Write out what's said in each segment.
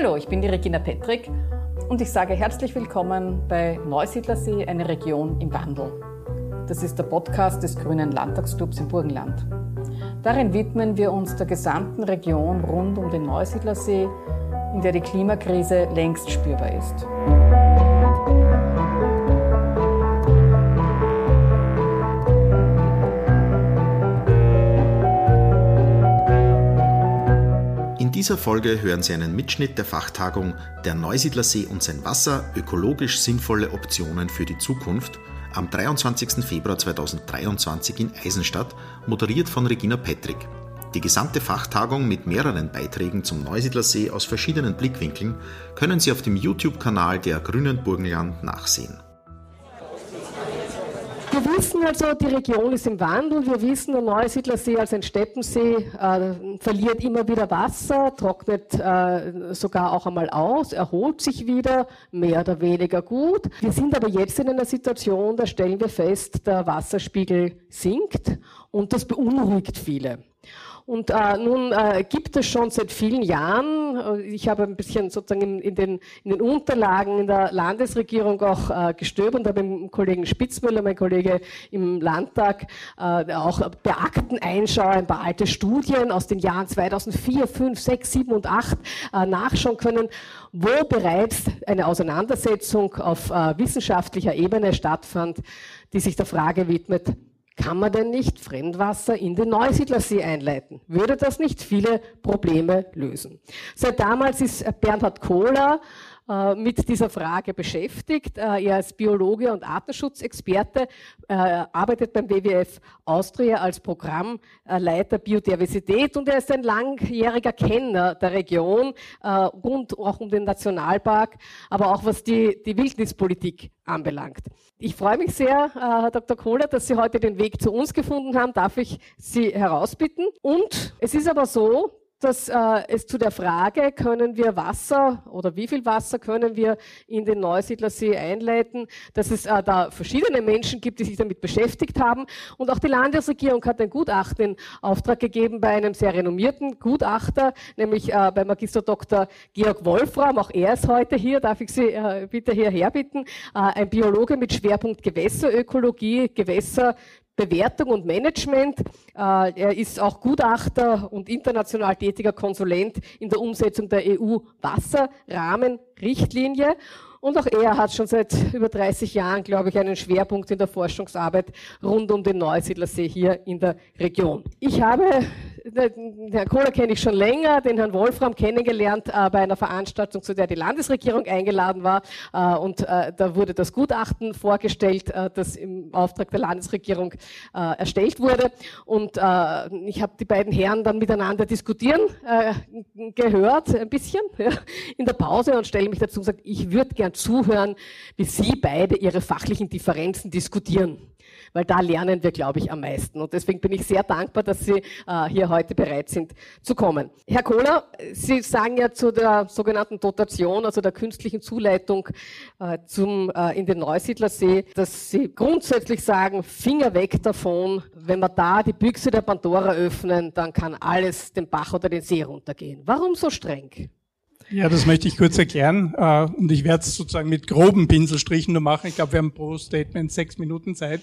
Hallo, ich bin die Regina Petrick und ich sage herzlich willkommen bei Neusiedlersee, eine Region im Wandel. Das ist der Podcast des Grünen Landtagsclubs im Burgenland. Darin widmen wir uns der gesamten Region rund um den Neusiedlersee, in der die Klimakrise längst spürbar ist. Dieser Folge hören Sie einen Mitschnitt der Fachtagung Der Neusiedlersee und sein Wasser ökologisch sinnvolle Optionen für die Zukunft am 23. Februar 2023 in Eisenstadt, moderiert von Regina Petrick. Die gesamte Fachtagung mit mehreren Beiträgen zum Neusiedlersee aus verschiedenen Blickwinkeln können Sie auf dem YouTube-Kanal der Grünen Burgenland nachsehen. Wir wissen also, die Region ist im Wandel. Wir wissen, der Neusiedlersee als ein Steppensee äh, verliert immer wieder Wasser, trocknet äh, sogar auch einmal aus, erholt sich wieder, mehr oder weniger gut. Wir sind aber jetzt in einer Situation, da stellen wir fest, der Wasserspiegel sinkt und das beunruhigt viele. Und äh, nun äh, gibt es schon seit vielen Jahren, äh, ich habe ein bisschen sozusagen in, in, den, in den Unterlagen in der Landesregierung auch äh, gestöbert und habe mit dem Kollegen Spitzmüller, mein Kollege im Landtag, äh, auch beakten Einschau, ein paar alte Studien aus den Jahren 2004, 5, 6, 7 und 8 äh, nachschauen können, wo bereits eine Auseinandersetzung auf wissenschaftlicher Ebene stattfand, die sich der Frage widmet, kann man denn nicht Fremdwasser in den Neusiedlersee einleiten? Würde das nicht viele Probleme lösen? Seit damals ist Bernhard Kohler mit dieser Frage beschäftigt. Äh, er ist Biologe und Artenschutzexperte, äh, arbeitet beim WWF Austria als Programmleiter Biodiversität und er ist ein langjähriger Kenner der Region und auch um den Nationalpark, aber auch was die, die Wildnispolitik anbelangt. Ich freue mich sehr, Herr Dr. Kohler, dass Sie heute den Weg zu uns gefunden haben. Darf ich Sie herausbitten? Und es ist aber so, dass äh, es zu der Frage, können wir Wasser oder wie viel Wasser können wir in den Neusiedlersee einleiten, dass es äh, da verschiedene Menschen gibt, die sich damit beschäftigt haben. Und auch die Landesregierung hat ein Gutachten in Auftrag gegeben bei einem sehr renommierten Gutachter, nämlich äh, bei Magister Dr. Georg Wolfram. Auch er ist heute hier, darf ich Sie äh, bitte hierher bitten. Äh, ein Biologe mit Schwerpunkt Gewässerökologie, Gewässer Bewertung und Management. Äh, er ist auch Gutachter und international tätiger Konsulent in der Umsetzung der EU-Wasserrahmenrichtlinie. Und auch er hat schon seit über 30 Jahren, glaube ich, einen Schwerpunkt in der Forschungsarbeit rund um den Neusiedlersee hier in der Region. Ich habe den Herrn Kohler kenne ich schon länger, den Herrn Wolfram kennengelernt äh, bei einer Veranstaltung, zu der die Landesregierung eingeladen war. Äh, und äh, da wurde das Gutachten vorgestellt, äh, das im Auftrag der Landesregierung äh, erstellt wurde. Und äh, ich habe die beiden Herren dann miteinander diskutieren gehört, ein bisschen ja, in der Pause und stelle mich dazu und sage, ich würde gern zuhören, wie Sie beide Ihre fachlichen Differenzen diskutieren weil da lernen wir, glaube ich, am meisten. Und deswegen bin ich sehr dankbar, dass Sie äh, hier heute bereit sind zu kommen. Herr Kohler, Sie sagen ja zu der sogenannten Dotation, also der künstlichen Zuleitung äh, zum, äh, in den Neusiedlersee, dass Sie grundsätzlich sagen, Finger weg davon, wenn wir da die Büchse der Pandora öffnen, dann kann alles den Bach oder den See runtergehen. Warum so streng? Ja, das möchte ich kurz erklären. Äh, und ich werde es sozusagen mit groben Pinselstrichen nur machen. Ich glaube, wir haben pro Statement sechs Minuten Zeit.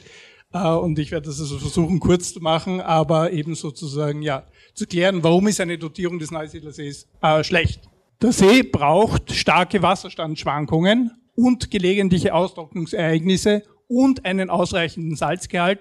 Äh, und ich werde das also versuchen, kurz zu machen, aber eben sozusagen, ja, zu klären, warum ist eine Dotierung des Neusiedlersees äh, schlecht. Der See braucht starke Wasserstandsschwankungen und gelegentliche Austrocknungsereignisse und einen ausreichenden Salzgehalt,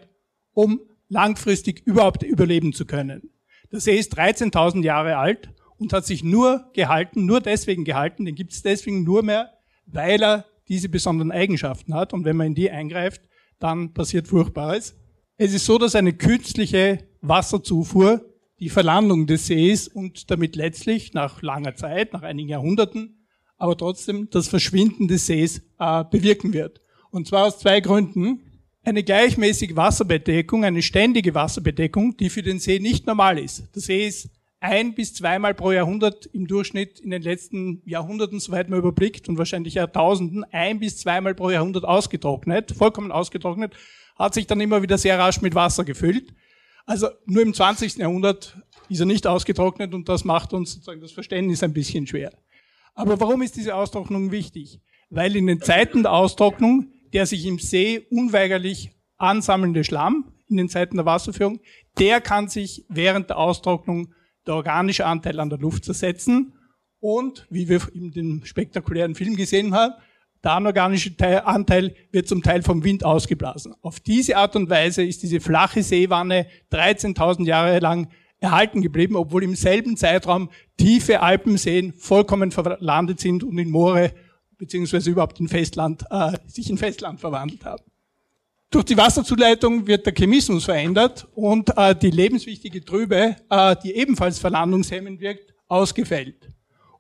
um langfristig überhaupt überleben zu können. Der See ist 13.000 Jahre alt und hat sich nur gehalten, nur deswegen gehalten, den gibt es deswegen nur mehr, weil er diese besonderen Eigenschaften hat. Und wenn man in die eingreift, dann passiert Furchtbares. Es ist so, dass eine künstliche Wasserzufuhr die Verlandung des Sees und damit letztlich nach langer Zeit, nach einigen Jahrhunderten, aber trotzdem das Verschwinden des Sees äh, bewirken wird. Und zwar aus zwei Gründen. Eine gleichmäßige Wasserbedeckung, eine ständige Wasserbedeckung, die für den See nicht normal ist. Der See ist ein bis zweimal pro Jahrhundert im Durchschnitt in den letzten Jahrhunderten, soweit man überblickt, und wahrscheinlich Jahrtausenden, ein bis zweimal pro Jahrhundert ausgetrocknet, vollkommen ausgetrocknet. hat sich dann immer wieder sehr rasch mit Wasser gefüllt. Also nur im 20. Jahrhundert ist er nicht ausgetrocknet und das macht uns sozusagen das Verständnis ein bisschen schwer. Aber warum ist diese Austrocknung wichtig? Weil in den Zeiten der Austrocknung der sich im See unweigerlich ansammelnde Schlamm in den Zeiten der Wasserführung, der kann sich während der Austrocknung der organische Anteil an der Luft zersetzen und, wie wir in dem spektakulären Film gesehen haben, der anorganische Anteil wird zum Teil vom Wind ausgeblasen. Auf diese Art und Weise ist diese flache Seewanne 13.000 Jahre lang erhalten geblieben, obwohl im selben Zeitraum tiefe Alpenseen vollkommen verlandet sind und in Moore beziehungsweise überhaupt in Festland, äh, sich in Festland verwandelt haben. Durch die Wasserzuleitung wird der Chemismus verändert und äh, die lebenswichtige Trübe, äh, die ebenfalls verlandungshemmend wirkt, ausgefällt.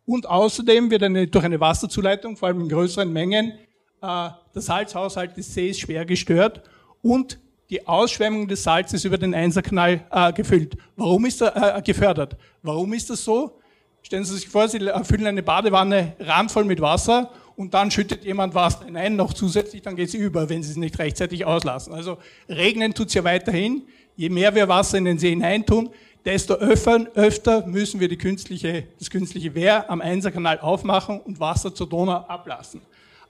Und außerdem wird eine, durch eine Wasserzuleitung, vor allem in größeren Mengen, äh, der Salzhaushalt des Sees schwer gestört und die Ausschwemmung des Salzes über den Einserkanal äh, gefüllt. Warum ist er äh, gefördert? Warum ist das so? Stellen Sie sich vor, Sie füllen eine Badewanne randvoll mit Wasser und dann schüttet jemand Wasser hinein, noch zusätzlich, dann geht es über, wenn Sie es nicht rechtzeitig auslassen. Also regnen tut es ja weiterhin. Je mehr wir Wasser in den See hineintun, desto öfter, öfter müssen wir künstliche, das künstliche Wehr am Einserkanal aufmachen und Wasser zur Donau ablassen.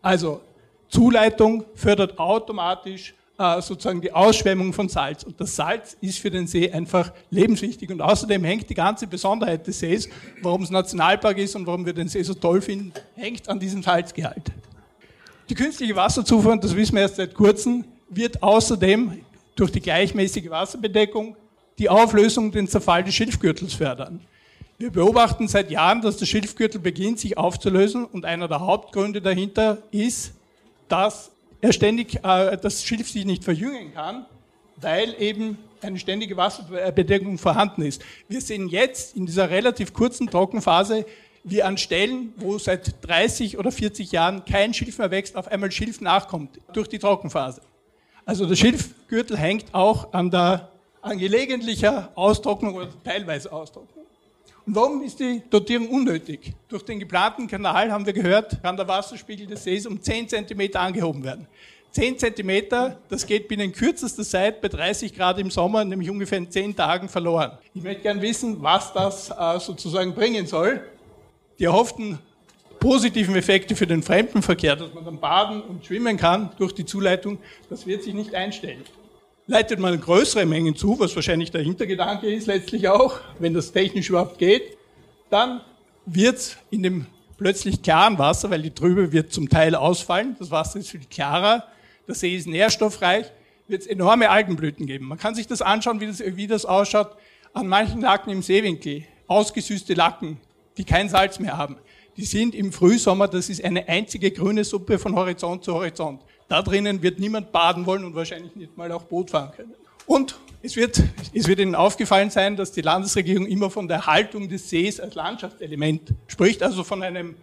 Also Zuleitung fördert automatisch äh, sozusagen die Ausschwemmung von Salz. Und das Salz ist für den See einfach lebenswichtig. Und außerdem hängt die ganze Besonderheit des Sees, warum es Nationalpark ist und warum wir den See so toll finden, hängt an diesem Salzgehalt. Die künstliche Wasserzufuhr, und das wissen wir erst seit kurzem, wird außerdem durch die gleichmäßige Wasserbedeckung die Auflösung, den Zerfall des Schilfgürtels fördern. Wir beobachten seit Jahren, dass der Schilfgürtel beginnt, sich aufzulösen und einer der Hauptgründe dahinter ist, dass er ständig äh, das Schilf sich nicht verjüngen kann, weil eben eine ständige Wasserbedeckung vorhanden ist. Wir sehen jetzt in dieser relativ kurzen Trockenphase, wie an Stellen, wo seit 30 oder 40 Jahren kein Schilf mehr wächst, auf einmal Schilf nachkommt durch die Trockenphase. Also der Schilfgürtel hängt auch an der an gelegentlicher Austrocknung oder teilweise Austrocknung. Und warum ist die Dotierung unnötig? Durch den geplanten Kanal, haben wir gehört, kann der Wasserspiegel des Sees um 10 cm angehoben werden. 10 cm, das geht binnen kürzester Zeit bei 30 Grad im Sommer, nämlich ungefähr in 10 Tagen verloren. Ich möchte gerne wissen, was das äh, sozusagen bringen soll. Die erhofften positiven Effekte für den Fremdenverkehr, dass man dann baden und schwimmen kann durch die Zuleitung, das wird sich nicht einstellen leitet man größere Mengen zu, was wahrscheinlich der Hintergedanke ist letztlich auch, wenn das technisch überhaupt geht, dann wird in dem plötzlich klaren Wasser, weil die Trübe wird zum Teil ausfallen, das Wasser ist viel klarer, der See ist nährstoffreich, wird es enorme Algenblüten geben. Man kann sich das anschauen, wie das, wie das ausschaut an manchen Laken im Seewinkel. Ausgesüßte Lacken, die kein Salz mehr haben. Die sind im Frühsommer, das ist eine einzige grüne Suppe von Horizont zu Horizont. Da drinnen wird niemand baden wollen und wahrscheinlich nicht mal auch Boot fahren können. Und es wird, es wird Ihnen aufgefallen sein, dass die Landesregierung immer von der Haltung des Sees als Landschaftselement spricht, also von einem,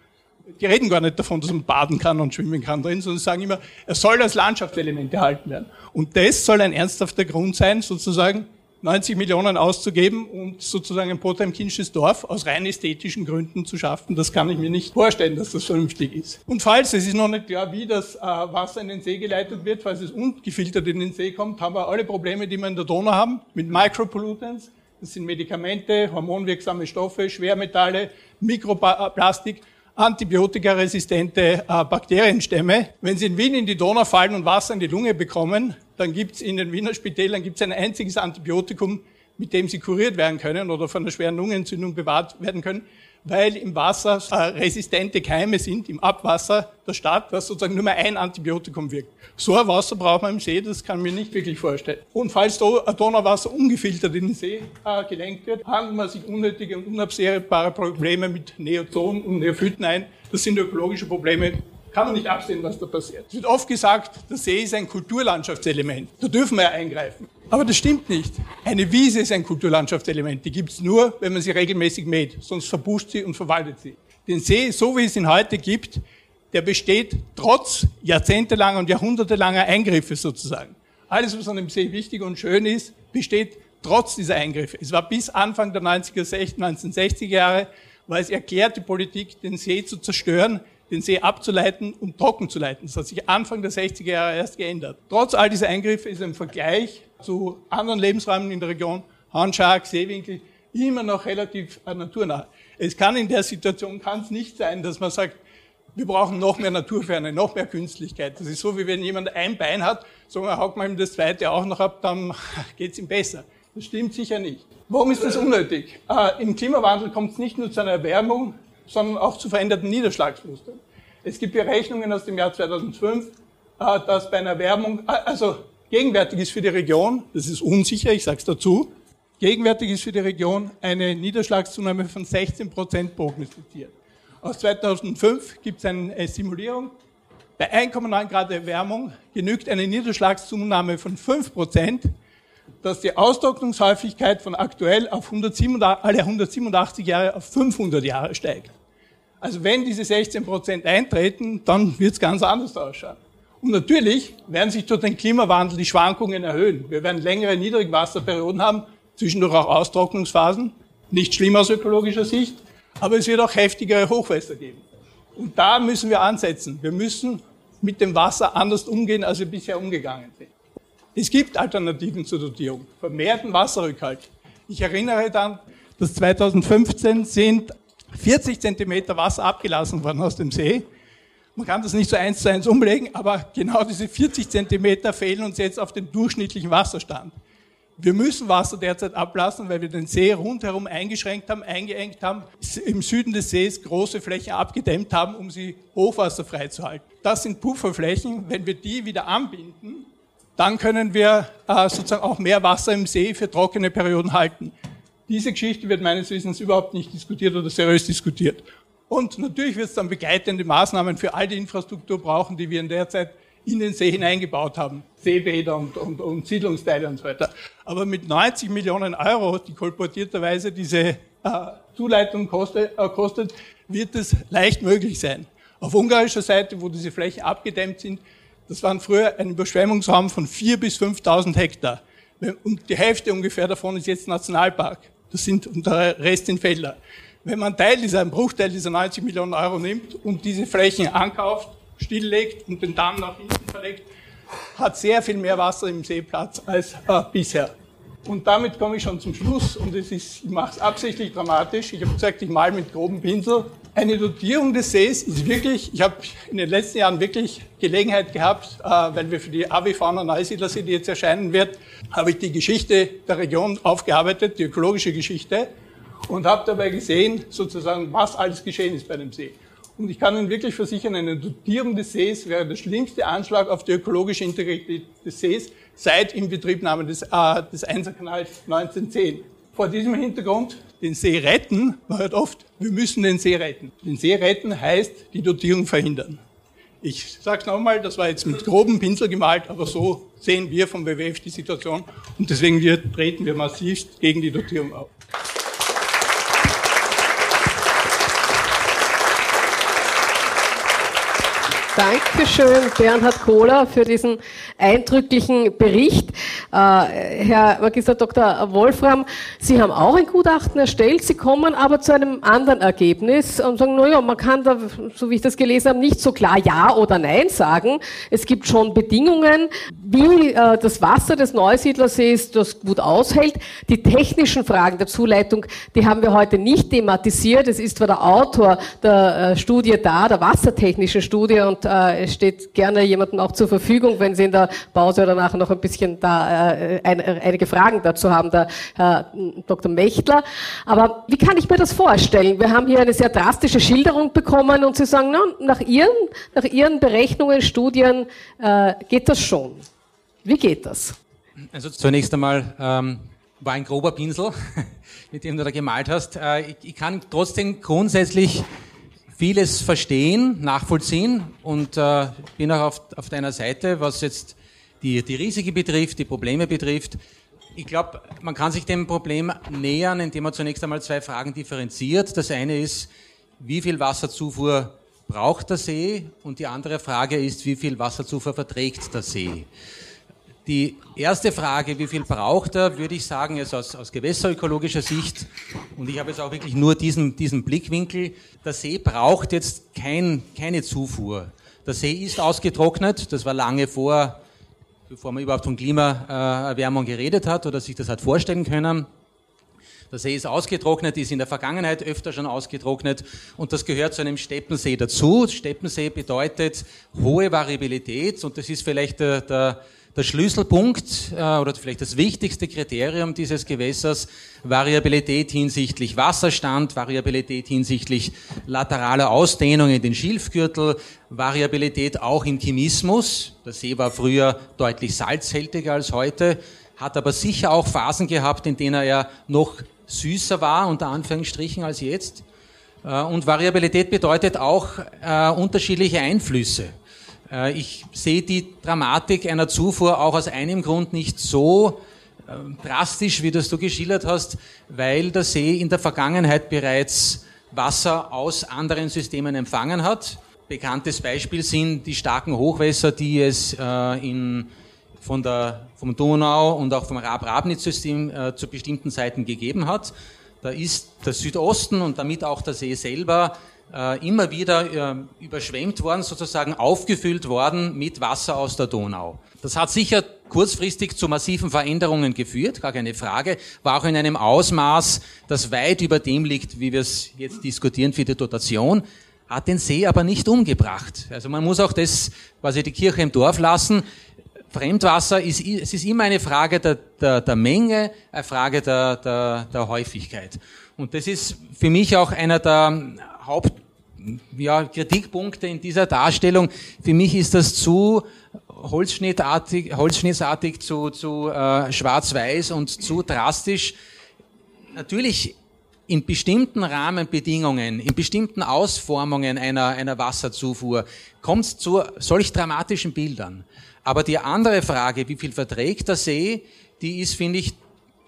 die reden gar nicht davon, dass man baden kann und schwimmen kann drin, sondern sagen immer, er soll als Landschaftselement erhalten werden. Und das soll ein ernsthafter Grund sein, sozusagen, 90 Millionen auszugeben und sozusagen ein potemkinsches Dorf aus rein ästhetischen Gründen zu schaffen, das kann ich mir nicht vorstellen, dass das vernünftig ist. Und falls, es ist noch nicht klar, wie das äh, Wasser in den See geleitet wird, falls es ungefiltert in den See kommt, haben wir alle Probleme, die wir in der Donau haben, mit Micropollutants. Das sind Medikamente, hormonwirksame Stoffe, Schwermetalle, Mikroplastik antibiotikaresistente äh, Bakterienstämme. Wenn sie in Wien in die Donau fallen und Wasser in die Lunge bekommen, dann gibt es in den Wiener Spitälern gibt's ein einziges Antibiotikum, mit dem sie kuriert werden können oder von einer schweren Lungenentzündung bewahrt werden können weil im Wasser äh, resistente Keime sind, im Abwasser der Stadt, dass sozusagen nur mehr ein Antibiotikum wirkt. So ein Wasser braucht man im See, das kann man mir nicht wirklich vorstellen. Und falls Donauwasser ungefiltert in den See äh, gelenkt wird, handelt man sich unnötige und unabsehbare Probleme mit Neozonen und Neophyten ein. Das sind ökologische Probleme, kann man nicht absehen, was da passiert. Es wird oft gesagt, der See ist ein Kulturlandschaftselement. Da dürfen wir ja eingreifen. Aber das stimmt nicht. Eine Wiese ist ein Kulturlandschaftselement. Die gibt es nur, wenn man sie regelmäßig mäht. Sonst verbuscht sie und verwaltet sie. Den See, so wie es ihn heute gibt, der besteht trotz jahrzehntelanger und jahrhundertelanger Eingriffe sozusagen. Alles, was an dem See wichtig und schön ist, besteht trotz dieser Eingriffe. Es war bis Anfang der 90er, 1960er Jahre, war es erklärte Politik, den See zu zerstören, den See abzuleiten und trocken zu leiten. Das hat sich Anfang der 60er Jahre erst geändert. Trotz all dieser Eingriffe ist im Vergleich zu anderen Lebensräumen in der Region, Hornschark, Seewinkel, immer noch relativ äh, naturnah. Es kann in der Situation kann es nicht sein, dass man sagt, wir brauchen noch mehr Naturferne, noch mehr Künstlichkeit. Das ist so, wie wenn jemand ein Bein hat, wir, haut man ihm das zweite auch noch ab, dann geht es ihm besser. Das stimmt sicher nicht. Warum ist das unnötig? Äh, Im Klimawandel kommt es nicht nur zu einer Erwärmung, sondern auch zu veränderten Niederschlagsmustern. Es gibt Berechnungen aus dem Jahr 2005, äh, dass bei einer Erwärmung, äh, also gegenwärtig ist für die Region, das ist unsicher, ich sage es dazu, gegenwärtig ist für die Region eine Niederschlagszunahme von 16 Prozent prognostiziert. Aus 2005 gibt es eine Simulierung. Bei 1,9 Grad Erwärmung genügt eine Niederschlagszunahme von 5 Prozent, dass die Austrocknungshäufigkeit von aktuell auf 187, alle 187 Jahre auf 500 Jahre steigt. Also wenn diese 16 Prozent eintreten, dann wird es ganz anders ausschauen. Und natürlich werden sich durch den Klimawandel die Schwankungen erhöhen. Wir werden längere Niedrigwasserperioden haben, zwischendurch auch Austrocknungsphasen. Nicht schlimm aus ökologischer Sicht, aber es wird auch heftigere Hochwässer geben. Und da müssen wir ansetzen. Wir müssen mit dem Wasser anders umgehen, als wir bisher umgegangen sind. Es gibt Alternativen zur Dotierung, vermehrten Wasserrückhalt. Ich erinnere dann, dass 2015 sind 40 Zentimeter Wasser abgelassen worden aus dem See. Man kann das nicht so eins zu eins umlegen, aber genau diese 40 Zentimeter fehlen uns jetzt auf den durchschnittlichen Wasserstand. Wir müssen Wasser derzeit ablassen, weil wir den See rundherum eingeschränkt haben, eingeengt haben, im Süden des Sees große Flächen abgedämmt haben, um sie hochwasserfrei zu halten. Das sind Pufferflächen. Wenn wir die wieder anbinden, dann können wir äh, sozusagen auch mehr Wasser im See für trockene Perioden halten. Diese Geschichte wird meines Wissens überhaupt nicht diskutiert oder seriös diskutiert. Und natürlich wird es dann begleitende Maßnahmen für all die Infrastruktur brauchen, die wir in der Zeit in den See hineingebaut haben. Seebäder und, und, und Siedlungsteile und so weiter. Aber mit 90 Millionen Euro, die kolportierterweise diese äh, Zuleitung kostet, äh, kostet, wird es leicht möglich sein. Auf ungarischer Seite, wo diese Flächen abgedämmt sind, das waren früher ein Überschwemmungsraum von 4.000 bis 5.000 Hektar. Und die Hälfte ungefähr davon ist jetzt Nationalpark. Das sind, und der Rest sind Felder. Wenn man Teil dieser, einen Bruchteil dieser 90 Millionen Euro nimmt und diese Flächen ankauft, stilllegt und den Damm nach hinten verlegt, hat sehr viel mehr Wasser im Seeplatz als äh, bisher. Und damit komme ich schon zum Schluss und es ist, ich mache es absichtlich dramatisch. Ich habe gesagt, ich male mit groben Pinsel. Eine Dotierung des Sees ist wirklich, ich habe in den letzten Jahren wirklich Gelegenheit gehabt, äh, weil wir für die AW-Fauna Neusiedlersee, die jetzt erscheinen wird, habe ich die Geschichte der Region aufgearbeitet, die ökologische Geschichte, und habe dabei gesehen, sozusagen, was alles geschehen ist bei dem See. Und ich kann Ihnen wirklich versichern, eine Dotierung des Sees wäre der schlimmste Anschlag auf die ökologische Integrität des Sees seit Inbetriebnahme des, äh, des Einserkanals 1910. Vor diesem Hintergrund den See retten, man hört oft, wir müssen den See retten. Den See retten heißt die Dotierung verhindern. Ich sage es nochmal, das war jetzt mit grobem Pinsel gemalt, aber so sehen wir vom WWF die Situation und deswegen wir, treten wir massiv gegen die Dotierung auf. Dankeschön, Bernhard Kohler, für diesen eindrücklichen Bericht. Äh, Herr Magister Dr. Wolfram, Sie haben auch ein Gutachten erstellt. Sie kommen aber zu einem anderen Ergebnis und sagen, naja, man kann da, so wie ich das gelesen habe, nicht so klar Ja oder Nein sagen. Es gibt schon Bedingungen, wie äh, das Wasser des Neusiedlersees das gut aushält. Die technischen Fragen der Zuleitung, die haben wir heute nicht thematisiert. Es ist zwar der Autor der äh, Studie da, der wassertechnischen Studie und äh, steht gerne jemandem auch zur Verfügung, wenn Sie in der Pause oder nachher noch ein bisschen da äh, ein, einige Fragen dazu haben, der Herr Dr. Mechtler. Aber wie kann ich mir das vorstellen? Wir haben hier eine sehr drastische Schilderung bekommen und Sie sagen, na, nach, Ihren, nach Ihren Berechnungen, Studien äh, geht das schon. Wie geht das? Also zunächst einmal ähm, war ein grober Pinsel, mit dem du da gemalt hast. Äh, ich, ich kann trotzdem grundsätzlich vieles verstehen, nachvollziehen und äh, bin auch auf, auf deiner Seite, was jetzt die, die Risiken betrifft, die Probleme betrifft. Ich glaube, man kann sich dem Problem nähern, indem man zunächst einmal zwei Fragen differenziert. Das eine ist, wie viel Wasserzufuhr braucht der See? Und die andere Frage ist, wie viel Wasserzufuhr verträgt der See? Die erste Frage, wie viel braucht er, würde ich sagen, ist aus, aus gewässerökologischer Sicht, und ich habe jetzt auch wirklich nur diesen, diesen Blickwinkel, der See braucht jetzt kein, keine Zufuhr. Der See ist ausgetrocknet, das war lange vor, bevor man überhaupt von Klimaerwärmung geredet hat oder sich das hat vorstellen können. Der See ist ausgetrocknet, ist in der Vergangenheit öfter schon ausgetrocknet und das gehört zu einem Steppensee dazu. Steppensee bedeutet hohe Variabilität und das ist vielleicht der, der der Schlüsselpunkt äh, oder vielleicht das wichtigste Kriterium dieses Gewässers, Variabilität hinsichtlich Wasserstand, Variabilität hinsichtlich lateraler Ausdehnung in den Schilfgürtel, Variabilität auch im Chemismus. Der See war früher deutlich salzhältiger als heute, hat aber sicher auch Phasen gehabt, in denen er noch süßer war, unter Anführungsstrichen, als jetzt. Äh, und Variabilität bedeutet auch äh, unterschiedliche Einflüsse. Äh, ich sehe die Dramatik einer Zufuhr auch aus einem Grund nicht so ähm, drastisch, wie das du geschildert hast, weil der See in der Vergangenheit bereits Wasser aus anderen Systemen empfangen hat. Bekanntes Beispiel sind die starken Hochwässer, die es äh, in, von der, vom Donau und auch vom Rab-Rabnitz-System äh, zu bestimmten Zeiten gegeben hat. Da ist der Südosten und damit auch der See selber immer wieder äh, überschwemmt worden, sozusagen aufgefüllt worden mit Wasser aus der Donau. Das hat sicher kurzfristig zu massiven Veränderungen geführt, gar keine Frage, war auch in einem Ausmaß, das weit über dem liegt, wie wir es jetzt diskutieren für die Dotation, hat den See aber nicht umgebracht. Also man muss auch das, quasi die Kirche im Dorf lassen. Fremdwasser ist, es ist immer eine Frage der, der, der Menge, eine Frage der, der, der Häufigkeit. Und das ist für mich auch einer der Haupt, ja, Kritikpunkte in dieser Darstellung. Für mich ist das zu holzschnittartig, holzschnittartig zu, zu äh, schwarz-weiß und zu drastisch. Natürlich in bestimmten Rahmenbedingungen, in bestimmten Ausformungen einer, einer Wasserzufuhr kommt es zu solch dramatischen Bildern. Aber die andere Frage, wie viel verträgt der See, die ist, finde ich,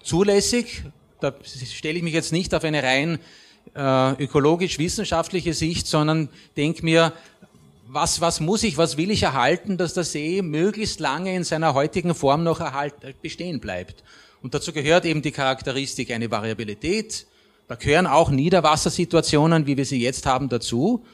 zulässig. Da stelle ich mich jetzt nicht auf eine rein äh, ökologisch-wissenschaftliche Sicht, sondern denk mir, was, was muss ich, was will ich erhalten, dass der See möglichst lange in seiner heutigen Form noch erhalt, bestehen bleibt. Und dazu gehört eben die Charakteristik eine Variabilität. Da gehören auch Niederwassersituationen, wie wir sie jetzt haben, dazu.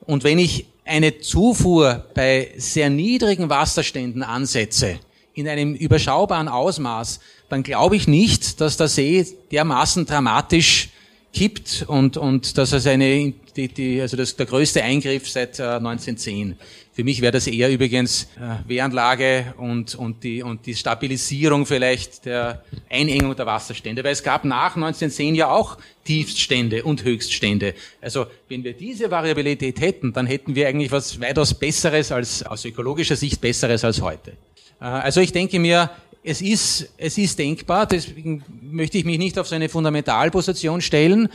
Und wenn ich eine Zufuhr bei sehr niedrigen Wasserständen ansetze, in einem überschaubaren Ausmaß, dann glaube ich nicht, dass der See dermaßen dramatisch kippt und, und dass es eine, die, die, also das, der größte Eingriff seit äh, 1910. Für mich wäre das eher übrigens äh, Wehranlage und, und, die, und die Stabilisierung vielleicht der Einengung der Wasserstände, weil es gab nach 1910 ja auch Tiefststände und Höchststände. Also wenn wir diese Variabilität hätten, dann hätten wir eigentlich was weitaus Besseres als aus ökologischer Sicht Besseres als heute. Äh, also ich denke mir, es ist, es ist denkbar, deswegen möchte ich mich nicht auf so eine Fundamentalposition stellen,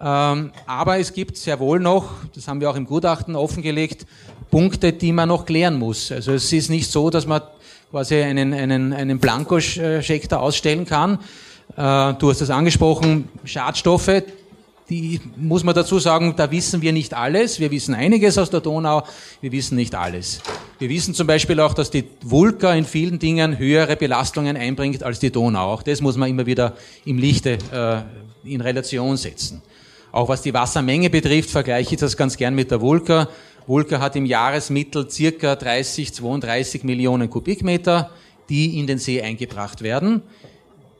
ähm, aber es gibt sehr wohl noch, das haben wir auch im Gutachten offengelegt, Punkte, die man noch klären muss. Also es ist nicht so, dass man quasi einen, einen, einen Blankoscheck da ausstellen kann. Äh, du hast das angesprochen, Schadstoffe, die muss man dazu sagen, da wissen wir nicht alles. Wir wissen einiges aus der Donau, wir wissen nicht alles. Wir wissen zum Beispiel auch, dass die Vulka in vielen Dingen höhere Belastungen einbringt als die Donau. Auch das muss man immer wieder im Lichte äh, in Relation setzen. Auch was die Wassermenge betrifft, vergleiche ich das ganz gern mit der Vulka. Vulka hat im Jahresmittel circa 30, 32 Millionen Kubikmeter, die in den See eingebracht werden.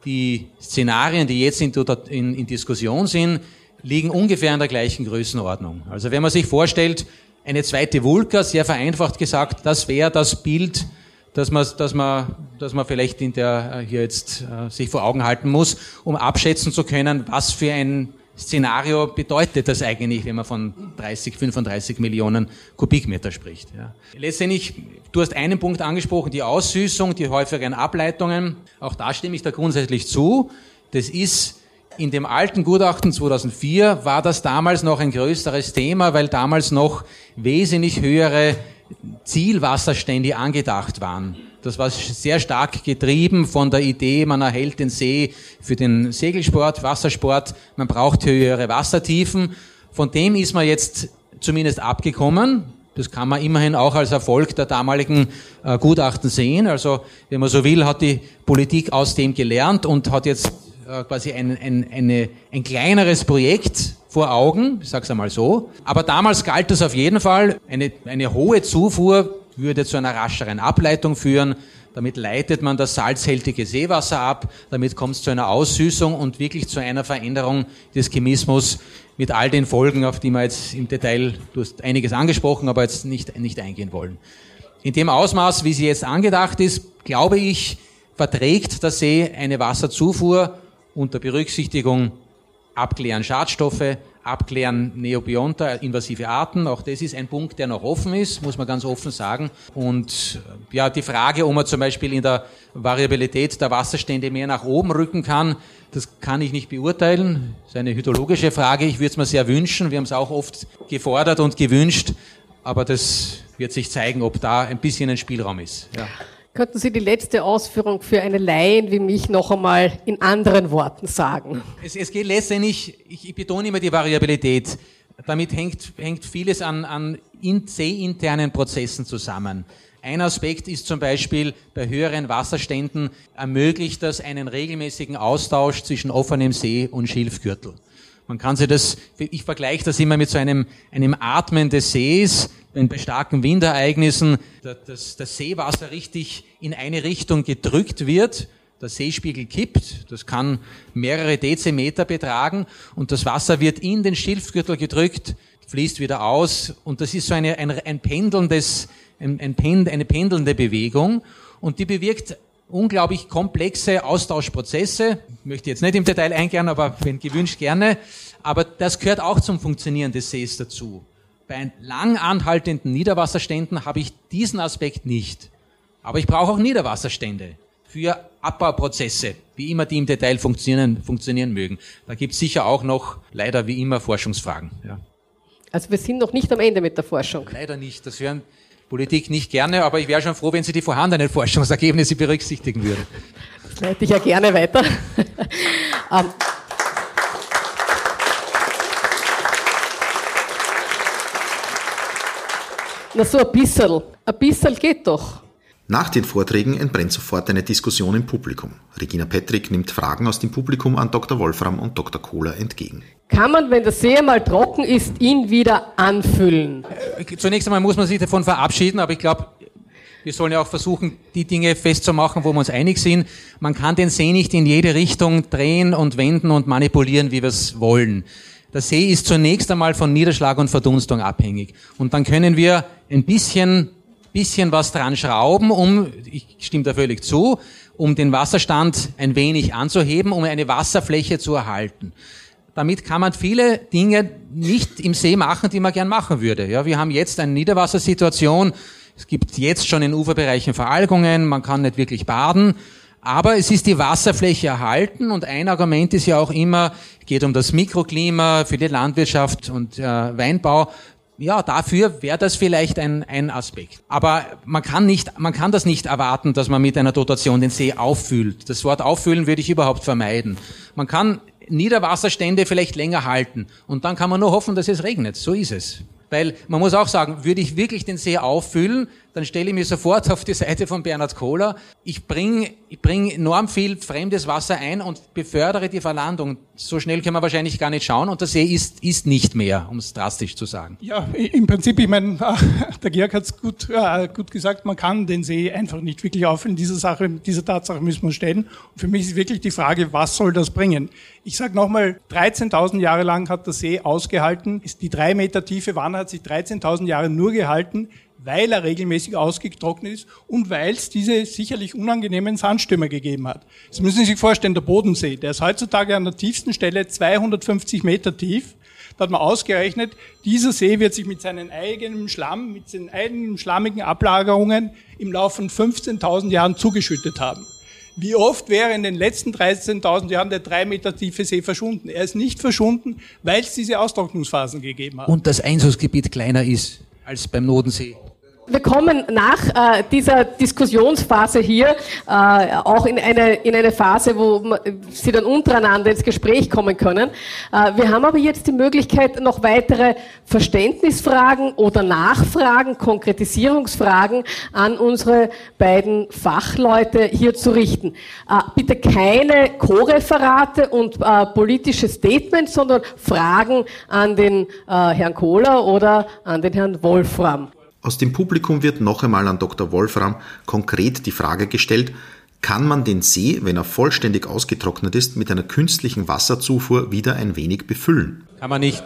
Die Szenarien, die jetzt in, in, in Diskussion sind, liegen ungefähr in der gleichen Größenordnung. Also wenn man sich vorstellt, eine zweite Vulka, sehr vereinfacht gesagt, das wäre das Bild, das man, das man, das man vielleicht in der, äh, hier jetzt äh, sich vor Augen halten muss, um abschätzen zu können, was für ein Szenario bedeutet das eigentlich, wenn man von 30, 35 Millionen Kubikmeter spricht. Ja. Letztendlich, du hast einen Punkt angesprochen, die Aussüßung, die häufigeren Ableitungen. Auch da stimme ich da grundsätzlich zu. Das ist in dem alten Gutachten 2004 war das damals noch ein größeres Thema, weil damals noch wesentlich höhere Zielwasserstände angedacht waren. Das war sehr stark getrieben von der Idee, man erhält den See für den Segelsport, Wassersport, man braucht höhere Wassertiefen. Von dem ist man jetzt zumindest abgekommen. Das kann man immerhin auch als Erfolg der damaligen äh, Gutachten sehen. Also, wenn man so will, hat die Politik aus dem gelernt und hat jetzt äh, quasi ein, ein, eine, ein kleineres Projekt vor Augen, ich sage es einmal so. Aber damals galt es auf jeden Fall, eine, eine hohe Zufuhr würde zu einer rascheren Ableitung führen. Damit leitet man das salzhältige Seewasser ab, damit kommt es zu einer Aussüßung und wirklich zu einer Veränderung des Chemismus mit all den Folgen, auf die wir jetzt im Detail, du hast einiges angesprochen, aber jetzt nicht, nicht eingehen wollen. In dem Ausmaß, wie sie jetzt angedacht ist, glaube ich, verträgt der See eine Wasserzufuhr unter Berücksichtigung abklären Schadstoffe, abklären Neobionta, invasive Arten. Auch das ist ein Punkt, der noch offen ist, muss man ganz offen sagen. Und äh, ja, die Frage, ob man zum Beispiel in der Variabilität der Wasserstände mehr nach oben rücken kann, das kann ich nicht beurteilen. Das ist eine hydrologische Frage. Ich würde es mir sehr wünschen. Wir haben es auch oft gefordert und gewünscht. Aber das wird sich zeigen, ob da ein bisschen ein Spielraum ist. Ja. Könnten Sie die letzte Ausführung für eine Laien wie mich noch einmal in anderen Worten sagen? Es, es geht letztendlich, ich, ich betone immer die Variabilität. Damit hängt, hängt vieles an, an seeinternen Prozessen zusammen. Ein Aspekt ist zum Beispiel, bei höheren Wasserständen ermöglicht das einen regelmäßigen Austausch zwischen offenem See und Schilfgürtel. Man kann sich das, ich vergleiche das immer mit so einem, einem Atmen des Sees, wenn bei starken Windereignissen das, das Seewasser richtig in eine Richtung gedrückt wird, der Seespiegel kippt, das kann mehrere Dezimeter betragen und das Wasser wird in den Schilfgürtel gedrückt, fließt wieder aus und das ist so eine, ein, ein pendelndes, ein, ein Pend, eine pendelnde Bewegung und die bewirkt unglaublich komplexe Austauschprozesse. Ich möchte jetzt nicht im Detail eingehen, aber wenn gewünscht gerne. Aber das gehört auch zum Funktionieren des Sees dazu. Bei lang anhaltenden Niederwasserständen habe ich diesen Aspekt nicht. Aber ich brauche auch Niederwasserstände für Abbauprozesse, wie immer die im Detail funktionieren, funktionieren mögen. Da gibt es sicher auch noch leider wie immer Forschungsfragen. Ja. Also wir sind noch nicht am Ende mit der Forschung. Leider nicht. Das hören Politik nicht gerne, aber ich wäre schon froh, wenn Sie die vorhandenen Forschungsergebnisse berücksichtigen würden. Das leite ich ja gerne weiter. ähm, Na so ein bisschen. Ein bisschen geht doch. Nach den Vorträgen entbrennt sofort eine Diskussion im Publikum. Regina Petrick nimmt Fragen aus dem Publikum an Dr. Wolfram und Dr. Kohler entgegen. Kann man, wenn der See einmal trocken ist, ihn wieder anfüllen? Äh, zunächst einmal muss man sich davon verabschieden, aber ich glaube, wir sollen ja auch versuchen, die Dinge festzumachen, wo wir uns einig sind. Man kann den See nicht in jede Richtung drehen und wenden und manipulieren, wie wir es wollen. Der See ist zunächst einmal von Niederschlag und Verdunstung abhängig. Und dann können wir ein bisschen, bisschen was dran schrauben, um, ich stimme da völlig zu, um den Wasserstand ein wenig anzuheben, um eine Wasserfläche zu erhalten. Damit kann man viele Dinge nicht im See machen, die man gern machen würde. Ja, wir haben jetzt eine Niederwassersituation. Es gibt jetzt schon in Uferbereichen Veralgungen. Man kann nicht wirklich baden. Aber es ist die Wasserfläche erhalten und ein Argument ist ja auch immer, geht um das Mikroklima für die Landwirtschaft und äh, Weinbau. Ja, dafür wäre das vielleicht ein, ein Aspekt. Aber man kann nicht, man kann das nicht erwarten, dass man mit einer Dotation den See auffüllt. Das Wort auffüllen würde ich überhaupt vermeiden. Man kann Niederwasserstände vielleicht länger halten und dann kann man nur hoffen, dass es regnet. So ist es. Weil man muss auch sagen, würde ich wirklich den See auffüllen, dann stelle ich mich sofort auf die Seite von Bernhard Kohler. Ich bringe ich bring enorm viel fremdes Wasser ein und befördere die Verlandung. So schnell können wir wahrscheinlich gar nicht schauen und der See ist, ist nicht mehr, um es drastisch zu sagen. Ja, im Prinzip, ich meine, der Georg hat es gut, äh, gut gesagt, man kann den See einfach nicht wirklich auffüllen. Diese Sache, diese Tatsache müssen wir stellen. Und für mich ist wirklich die Frage, was soll das bringen? Ich sage nochmal, 13.000 Jahre lang hat der See ausgehalten. Die drei Meter tiefe Wanne hat sich 13.000 Jahre nur gehalten, weil er regelmäßig ausgetrocknet ist und weil es diese sicherlich unangenehmen Sandstürme gegeben hat. Das müssen Sie sich vorstellen, der Bodensee, der ist heutzutage an der tiefsten Stelle 250 Meter tief. Da hat man ausgerechnet, dieser See wird sich mit seinen eigenen Schlamm, mit seinen eigenen schlammigen Ablagerungen im Laufe von 15.000 Jahren zugeschüttet haben. Wie oft wäre in den letzten 13.000 Jahren der drei Meter tiefe See verschwunden? Er ist nicht verschwunden, weil es diese Austrocknungsphasen gegeben hat. Und das Einzugsgebiet kleiner ist als beim Nodensee. Wir kommen nach äh, dieser Diskussionsphase hier äh, auch in eine, in eine Phase, wo Sie dann untereinander ins Gespräch kommen können. Äh, wir haben aber jetzt die Möglichkeit, noch weitere Verständnisfragen oder Nachfragen, Konkretisierungsfragen an unsere beiden Fachleute hier zu richten. Äh, bitte keine Co-Referate und äh, politische Statements, sondern Fragen an den äh, Herrn Kohler oder an den Herrn Wolfram. Aus dem Publikum wird noch einmal an Dr. Wolfram konkret die Frage gestellt, kann man den See, wenn er vollständig ausgetrocknet ist, mit einer künstlichen Wasserzufuhr wieder ein wenig befüllen? Kann man nicht.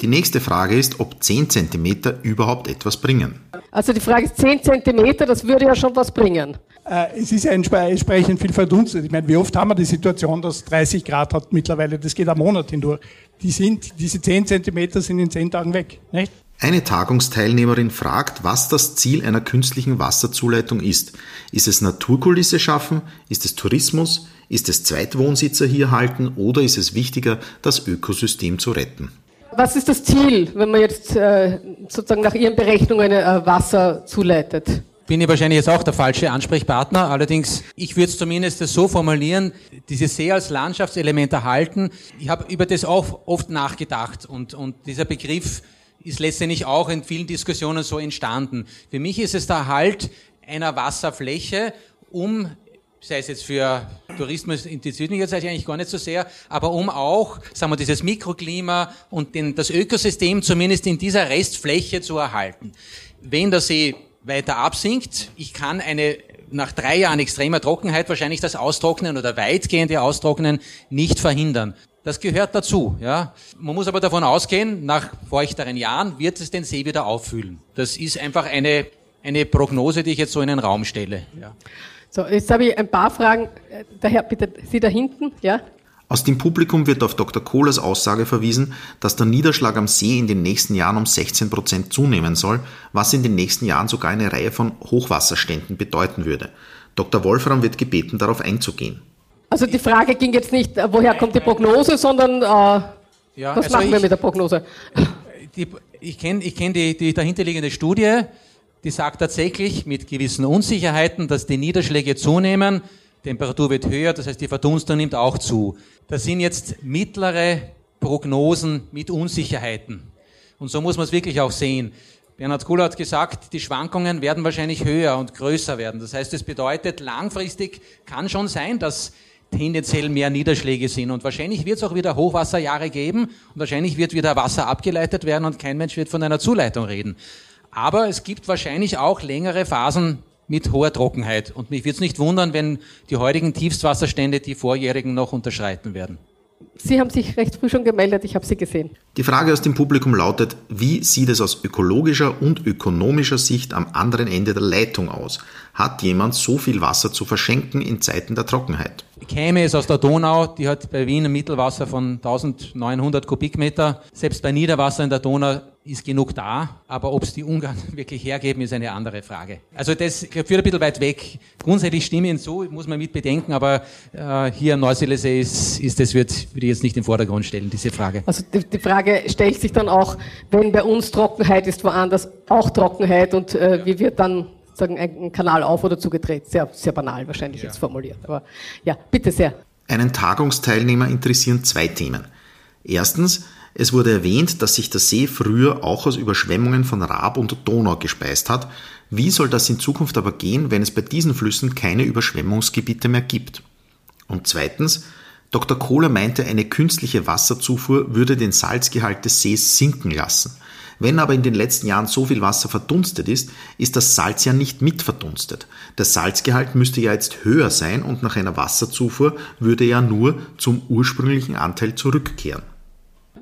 Die nächste Frage ist, ob 10 cm überhaupt etwas bringen. Also die Frage ist 10 cm, das würde ja schon was bringen. Äh, es ist ja entsprechend viel verdunstet. Ich meine, wie oft haben wir die Situation, dass 30 Grad hat mittlerweile, das geht am Monat hindurch. Die sind, diese 10 cm sind in 10 Tagen weg. Nicht? Eine Tagungsteilnehmerin fragt, was das Ziel einer künstlichen Wasserzuleitung ist. Ist es Naturkulisse schaffen? Ist es Tourismus? Ist es Zweitwohnsitzer hier halten? Oder ist es wichtiger, das Ökosystem zu retten? Was ist das Ziel, wenn man jetzt äh, sozusagen nach Ihren Berechnungen äh, Wasser zuleitet? bin ich wahrscheinlich jetzt auch der falsche Ansprechpartner. Allerdings, ich würde es zumindest so formulieren, diese See als Landschaftselement erhalten. Ich habe über das auch oft nachgedacht und, und dieser Begriff ist letztendlich auch in vielen Diskussionen so entstanden. Für mich ist es der Erhalt einer Wasserfläche, um sei es jetzt für Tourismus interessiert mich jetzt eigentlich gar nicht so sehr, aber um auch, sagen wir, dieses Mikroklima und den, das Ökosystem zumindest in dieser Restfläche zu erhalten. Wenn der See weiter absinkt, ich kann eine nach drei Jahren extremer Trockenheit wahrscheinlich das Austrocknen oder weitgehende Austrocknen nicht verhindern. Das gehört dazu. Ja. Man muss aber davon ausgehen, nach feuchteren Jahren wird es den See wieder auffüllen. Das ist einfach eine, eine Prognose, die ich jetzt so in den Raum stelle. Ja. So, jetzt habe ich ein paar Fragen. Daher bitte Sie da hinten, ja? Aus dem Publikum wird auf Dr. Kohlers Aussage verwiesen, dass der Niederschlag am See in den nächsten Jahren um 16 Prozent zunehmen soll, was in den nächsten Jahren sogar eine Reihe von Hochwasserständen bedeuten würde. Dr. Wolfram wird gebeten, darauf einzugehen. Also die Frage ging jetzt nicht, äh, woher kommt die Prognose, sondern äh, ja, was also machen wir mit der Prognose? Die, ich kenne ich kenn die, die dahinterliegende Studie, die sagt tatsächlich mit gewissen Unsicherheiten, dass die Niederschläge zunehmen, Temperatur wird höher, das heißt die Verdunstung nimmt auch zu. Das sind jetzt mittlere Prognosen mit Unsicherheiten. Und so muss man es wirklich auch sehen. Bernhard Kuhl hat gesagt, die Schwankungen werden wahrscheinlich höher und größer werden. Das heißt, es bedeutet, langfristig kann schon sein, dass tendenziell mehr Niederschläge sind. Und wahrscheinlich wird es auch wieder Hochwasserjahre geben und wahrscheinlich wird wieder Wasser abgeleitet werden und kein Mensch wird von einer Zuleitung reden. Aber es gibt wahrscheinlich auch längere Phasen mit hoher Trockenheit. Und mich würde es nicht wundern, wenn die heutigen Tiefstwasserstände die vorjährigen noch unterschreiten werden. Sie haben sich recht früh schon gemeldet, ich habe Sie gesehen. Die Frage aus dem Publikum lautet, wie sieht es aus ökologischer und ökonomischer Sicht am anderen Ende der Leitung aus? Hat jemand so viel Wasser zu verschenken in Zeiten der Trockenheit? Käme es aus der Donau, die hat bei Wien ein Mittelwasser von 1900 Kubikmeter. Selbst bei Niederwasser in der Donau ist genug da, aber ob es die Ungarn wirklich hergeben, ist eine andere Frage. Also das führt ein bisschen weit weg. Grundsätzlich stimme ich zu, muss man mit bedenken, aber äh, hier am Neusiedlersee ist, ist das wird, würde ich jetzt nicht in den Vordergrund stellen, diese Frage. Also die, die, Frage stellt sich dann auch, wenn bei uns Trockenheit ist, woanders auch Trockenheit und äh, ja. wie wird dann sagen, ein Kanal auf oder zugedreht. Sehr, sehr banal wahrscheinlich ja. jetzt formuliert. Aber ja, bitte sehr. Einen Tagungsteilnehmer interessieren zwei Themen. Erstens, es wurde erwähnt, dass sich der See früher auch aus Überschwemmungen von Raab und Donau gespeist hat. Wie soll das in Zukunft aber gehen, wenn es bei diesen Flüssen keine Überschwemmungsgebiete mehr gibt? Und zweitens, Dr. Kohler meinte, eine künstliche Wasserzufuhr würde den Salzgehalt des Sees sinken lassen. Wenn aber in den letzten Jahren so viel Wasser verdunstet ist, ist das Salz ja nicht mit verdunstet. Der Salzgehalt müsste ja jetzt höher sein und nach einer Wasserzufuhr würde er nur zum ursprünglichen Anteil zurückkehren.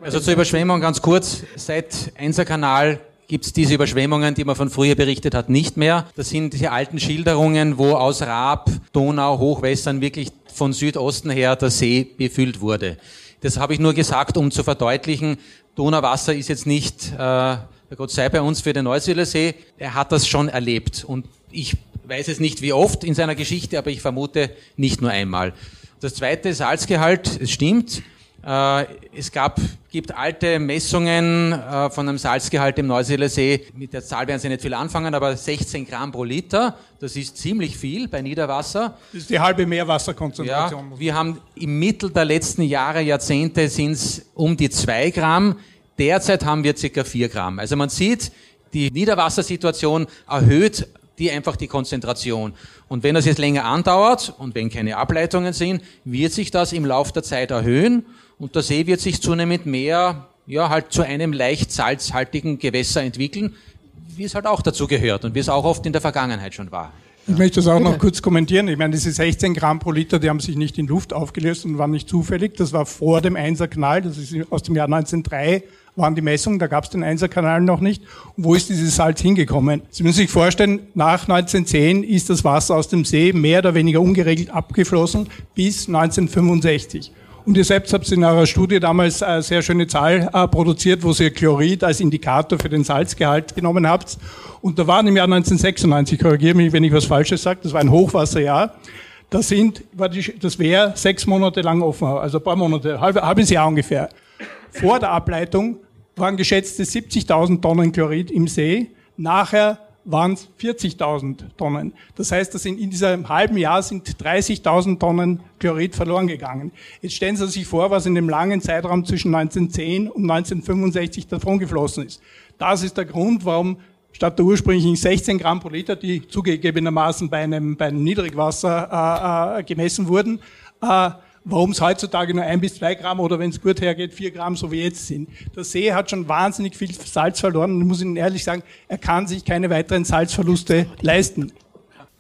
Also zur Überschwemmung ganz kurz. Seit Einser-Kanal gibt es diese Überschwemmungen, die man von früher berichtet hat, nicht mehr. Das sind diese alten Schilderungen, wo aus Raab, Donau, Hochwässern wirklich von Südosten her der See befüllt wurde. Das habe ich nur gesagt, um zu verdeutlichen, Donauwasser ist jetzt nicht, äh, Gott sei bei uns für den Neusiedlersee, er hat das schon erlebt. Und ich weiß es nicht wie oft in seiner Geschichte, aber ich vermute nicht nur einmal. Das zweite Salzgehalt, es stimmt, es gab, gibt alte Messungen äh, von einem Salzgehalt im Neusiedler See. Mit der Zahl werden Sie nicht viel anfangen, aber 16 Gramm pro Liter, das ist ziemlich viel bei Niederwasser. Das ist die halbe Meerwasserkonzentration. Ja, wir haben im Mittel der letzten Jahre, Jahrzehnte sind es um die 2 Gramm. Derzeit haben wir circa 4 Gramm. Also man sieht, die Niederwassersituation erhöht die einfach die Konzentration. Und wenn das jetzt länger andauert und wenn keine Ableitungen sind, wird sich das im Laufe der Zeit erhöhen und der See wird sich zunehmend mehr, ja, halt zu einem leicht salzhaltigen Gewässer entwickeln, wie es halt auch dazu gehört und wie es auch oft in der Vergangenheit schon war. Ich möchte das auch noch kurz kommentieren. Ich meine, diese 16 Gramm pro Liter, die haben sich nicht in Luft aufgelöst und waren nicht zufällig. Das war vor dem Einserkanal, das ist aus dem Jahr 1903 waren die Messungen, da gab es den Einserkanal noch nicht. Und wo ist dieses Salz hingekommen? Sie müssen sich vorstellen, nach 1910 ist das Wasser aus dem See mehr oder weniger ungeregelt abgeflossen bis 1965. Und ihr selbst habt in eurer Studie damals eine sehr schöne Zahl äh, produziert, wo ihr Chlorid als Indikator für den Salzgehalt genommen habt. Und da waren im Jahr 1996, korrigiere mich, wenn ich was Falsches sage, das war ein Hochwasserjahr, da sind, das wäre sechs Monate lang offen, also ein paar Monate, halb, halbes Jahr ungefähr. Vor der Ableitung waren geschätzte 70.000 Tonnen Chlorid im See. Nachher waren es 40.000 Tonnen. Das heißt, dass in, in diesem halben Jahr sind 30.000 Tonnen Chlorid verloren gegangen. Jetzt stellen Sie sich vor, was in dem langen Zeitraum zwischen 1910 und 1965 davon geflossen ist. Das ist der Grund, warum statt der ursprünglichen 16 Gramm pro Liter, die zugegebenermaßen bei einem, bei einem Niedrigwasser äh, äh, gemessen wurden, äh, warum es heutzutage nur ein bis zwei Gramm oder wenn es gut hergeht, vier Gramm, so wie jetzt sind. Der See hat schon wahnsinnig viel Salz verloren und ich muss Ihnen ehrlich sagen, er kann sich keine weiteren Salzverluste leisten.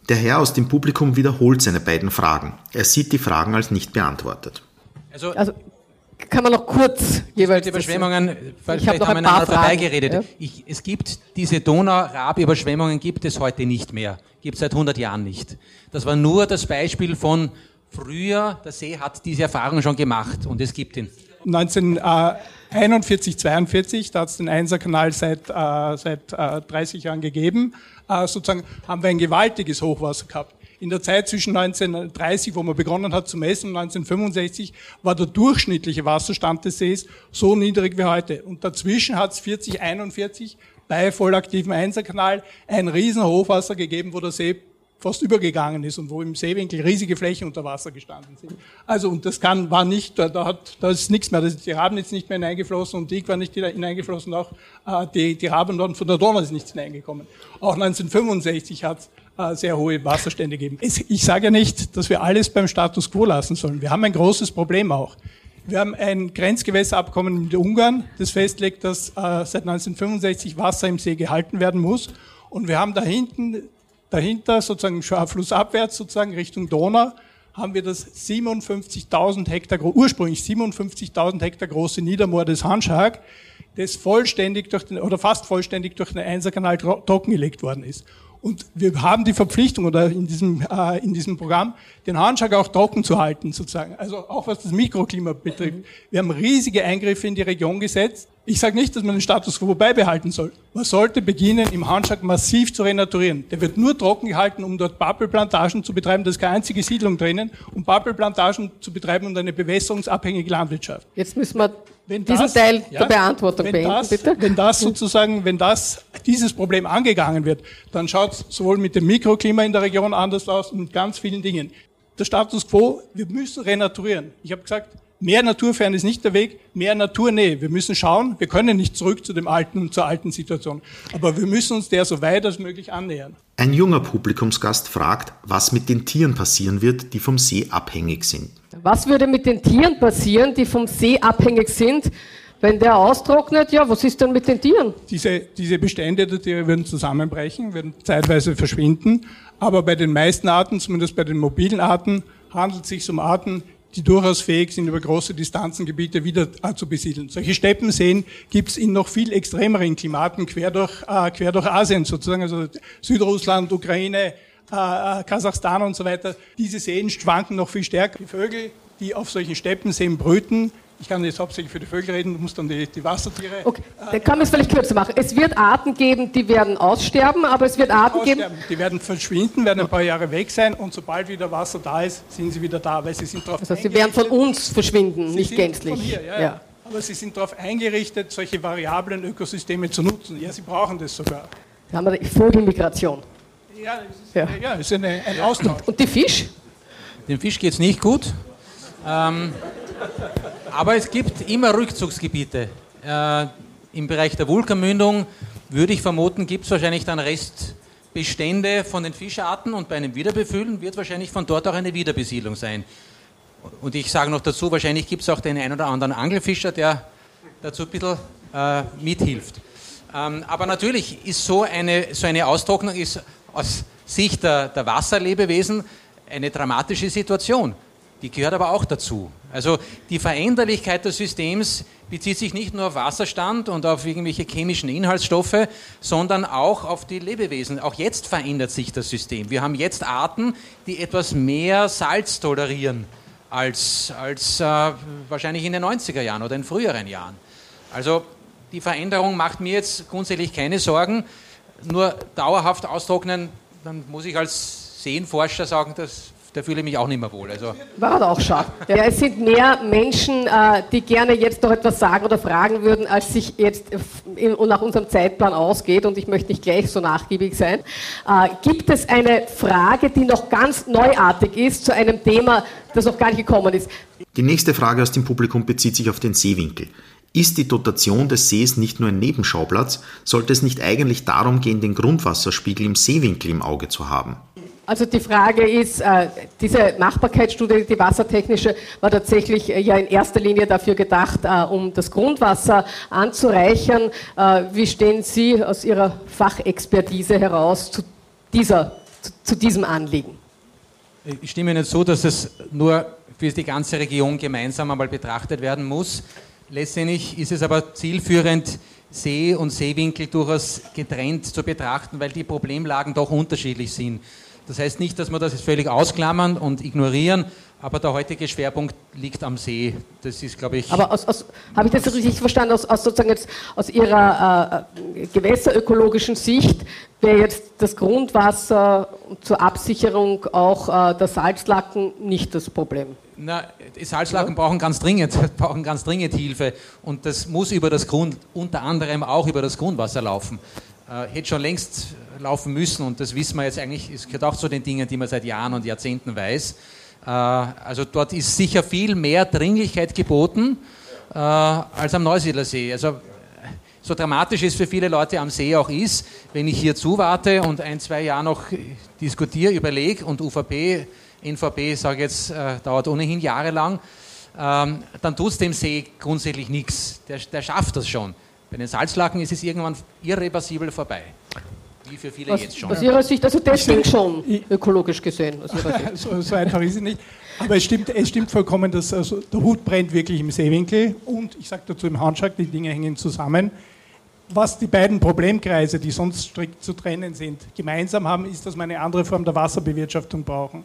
Der Herr aus dem Publikum wiederholt seine beiden Fragen. Er sieht die Fragen als nicht beantwortet. Also, also kann man noch kurz jeweils. Die Überschwemmungen, ich habe noch ein paar vorbeigeredet. Ja? Ich, es gibt diese Donau-Rab-Überschwemmungen gibt es heute nicht mehr. Gibt es seit 100 Jahren nicht. Das war nur das Beispiel von früher, der See hat diese Erfahrung schon gemacht und es gibt ihn. 1941, 42, da hat es den Einserkanal seit, äh, seit äh, 30 Jahren gegeben, äh, sozusagen haben wir ein gewaltiges Hochwasser gehabt. In der Zeit zwischen 1930, wo man begonnen hat zu messen, und 1965 war der durchschnittliche Wasserstand des Sees so niedrig wie heute. Und dazwischen hat es 40, 41 bei vollaktivem Einserkanal ein Riesenhochwasser gegeben, wo der See fast übergegangen ist und wo im Seewinkel riesige Flächen unter Wasser gestanden sind. Also, und das kann, war nicht, da, da hat, da ist nichts mehr, die Raben ist nicht mehr hineingeflossen und die war nicht hineingeflossen, auch äh, die, die Raben von der Donau ist nichts hineingekommen. Auch 1965 hat es äh, sehr hohe Wasserstände gegeben. Ich sage ja nicht, dass wir alles beim Status quo lassen sollen. Wir haben ein großes Problem auch. Wir haben ein Grenzgewässerabkommen mit Ungarn, das festlegt, dass äh, seit 1965 Wasser im See gehalten werden muss. Und wir haben da hinten Dahinter, sozusagen flussabwärts, sozusagen Richtung Donau, haben wir das 57.000 Hektar, ursprünglich 57.000 Hektar große Niedermoor des Hanschag, das vollständig durch den, oder fast vollständig durch den Einserkanal trockengelegt worden ist. Und wir haben die Verpflichtung oder in diesem, äh, in diesem Programm, den Handschlag auch trocken zu halten, sozusagen. Also auch was das Mikroklima betrifft. Wir haben riesige Eingriffe in die Region gesetzt. Ich sage nicht, dass man den Status quo beibehalten soll. Man sollte beginnen, im Handschlag massiv zu renaturieren. Der wird nur trocken gehalten, um dort Pappelplantagen zu betreiben. Da ist keine einzige Siedlung drinnen, um Pappelplantagen zu betreiben und eine bewässerungsabhängige Landwirtschaft. Jetzt müssen wir wenn diesen das, Teil ja, der Beantwortung wenn beenden, das, bitte. Wenn das sozusagen, wenn das, dieses Problem angegangen wird, dann schaut es sowohl mit dem Mikroklima in der Region anders aus und mit ganz vielen Dingen. Der Status quo, wir müssen renaturieren. Ich habe gesagt, mehr Naturfern ist nicht der Weg, mehr Naturnähe. Wir müssen schauen, wir können nicht zurück zu dem alten und zur alten Situation. Aber wir müssen uns der so weit als möglich annähern. Ein junger Publikumsgast fragt, was mit den Tieren passieren wird, die vom See abhängig sind. Was würde mit den Tieren passieren, die vom See abhängig sind? Wenn der austrocknet, ja, was ist dann mit den Tieren? Diese, diese Bestände der Tiere würden zusammenbrechen, würden zeitweise verschwinden. Aber bei den meisten Arten, zumindest bei den mobilen Arten, handelt es sich um Arten, die durchaus fähig sind, über große Distanzen Gebiete wieder äh, zu besiedeln. Solche Steppenseen gibt es in noch viel extremeren Klimaten quer durch, äh, quer durch Asien sozusagen, also Südrussland, Ukraine, äh, äh, Kasachstan und so weiter, diese Seen schwanken noch viel stärker. Die Vögel, die auf solchen Steppenseen brüten, Ich kann jetzt hauptsächlich für die Vögel reden, du musst dann die, die Wassertiere. Okay, dann kann man es vielleicht kürzer machen. Es wird Arten geben, die werden aussterben, aber es wird Arten geben. Die werden verschwinden, werden ein paar Jahre weg sein und sobald wieder Wasser da ist, sind sie wieder da, weil sie sind darauf Also sie werden von uns verschwinden, sie nicht gänzlich. Von hier, ja, ja. ja. Aber sie sind darauf eingerichtet, solche variablen Ökosysteme zu nutzen. Ja, sie brauchen das sogar. Da haben wir die Vogelmigration. Ja, das ist, ja. ja, ist eine, ein Austausch. Und die Fisch? Dem Fisch geht es nicht gut. Ähm, aber es gibt immer Rückzugsgebiete. Äh, Im Bereich der Vulkanmündung würde ich vermuten, gibt es wahrscheinlich dann Restbestände von den Fischarten und bei einem Wiederbefüllen wird wahrscheinlich von dort auch eine Wiederbesiedlung sein. Und ich sage noch dazu, wahrscheinlich gibt es auch den einen oder anderen Angelfischer, der dazu ein bisschen äh, mithilft. Ähm, aber natürlich ist so eine, so eine Austrocknung ist aus Sicht der, der Wasserlebewesen eine dramatische Situation. Die gehört aber auch dazu. Also die Veränderlichkeit des Systems bezieht sich nicht nur auf Wasserstand und auf irgendwelche chemischen Inhaltsstoffe, sondern auch auf die Lebewesen. Auch jetzt verändert sich das System. Wir haben jetzt Arten, die etwas mehr Salz tolerieren als, als äh, wahrscheinlich in den 90er Jahren oder in früheren Jahren. Also die Veränderung macht mir jetzt grundsätzlich keine Sorgen. Nur dauerhaft austrocknen, dann muss ich als Seenforscher sagen, das da fühle ich mich auch nicht mehr wohl. Also War auch schon. Ja, es sind mehr Menschen, äh, die gerne jetzt noch etwas sagen oder fragen würden, als sich jetzt nach unserem Zeitplan ausgeht. Und ich möchte nicht gleich so nachgiebig sein. Äh, gibt es eine Frage, die noch ganz neuartig ist zu einem Thema, das noch gar nicht gekommen ist? Die nächste Frage aus dem Publikum bezieht sich auf den Seewinkel. Ist die Dotation des Sees nicht nur ein Nebenschauplatz, sollte es nicht eigentlich darum gehen, den Grundwasserspiegel im Seewinkel im Auge zu haben? Also die Frage ist, äh, diese Machbarkeitsstudie, die wassertechnische, war tatsächlich äh, ja in erster Linie dafür gedacht, äh, um das Grundwasser anzureichern. Wie stehen Sie aus Ihrer Fachexpertise heraus zu, dieser, zu, zu diesem Anliegen? Ich stimme Ihnen zu, dass es nur für die ganze Region gemeinsam einmal betrachtet werden muss. Letztendlich ist es aber zielführend, See und Seewinkel durchaus getrennt zu betrachten, weil die Problemlagen doch unterschiedlich sind. Das heißt nicht, dass wir das jetzt völlig ausklammern und ignorieren, aber der heutige Schwerpunkt liegt am See. Das ist, glaube ich. Aber habe ich das richtig verstanden, aus, aus, sozusagen jetzt aus Ihrer äh, gewässerökologischen Sicht wäre jetzt das Grundwasser zur Absicherung auch äh, der Salzlacken nicht das Problem? Na, die Salzlaken ja. brauchen ganz dringend, brauchen ganz dringend Hilfe und das muss über das Grund, unter anderem auch über das Grundwasser laufen. Äh, hätte schon längst laufen müssen und das wissen wir jetzt eigentlich, es gehört auch zu den Dingen, die man seit Jahren und Jahrzehnten weiß. Äh, also dort ist sicher viel mehr Dringlichkeit geboten äh, als am Neusiedlersee. Also so dramatisch es für viele Leute am See auch ist, wenn ich hier zuwarte und ein, zwei Jahre noch diskutiere, überlege und UVP, NVP, sage jetzt, äh, dauert ohnehin jahrelang, ähm, dann tut es dem See grundsätzlich nichts. Der, der schafft das schon. Bei den Salzlaken ist es irgendwann irreversibel vorbei wie für viele aus, jetzt schon. Aus Ihrer Sicht, also das stimmt schon, ökologisch gesehen. so, so, einfach ist es nicht. Aber es stimmt, es stimmt vollkommen, dass also der Hut brennt wirklich im Seewinkel und ich sage dazu im Handschlag, die Dinge hängen zusammen. Was die beiden Problemkreise, die sonst strikt zu trennen sind, gemeinsam haben, ist, dass wir eine andere Form der Wasserbewirtschaftung brauchen.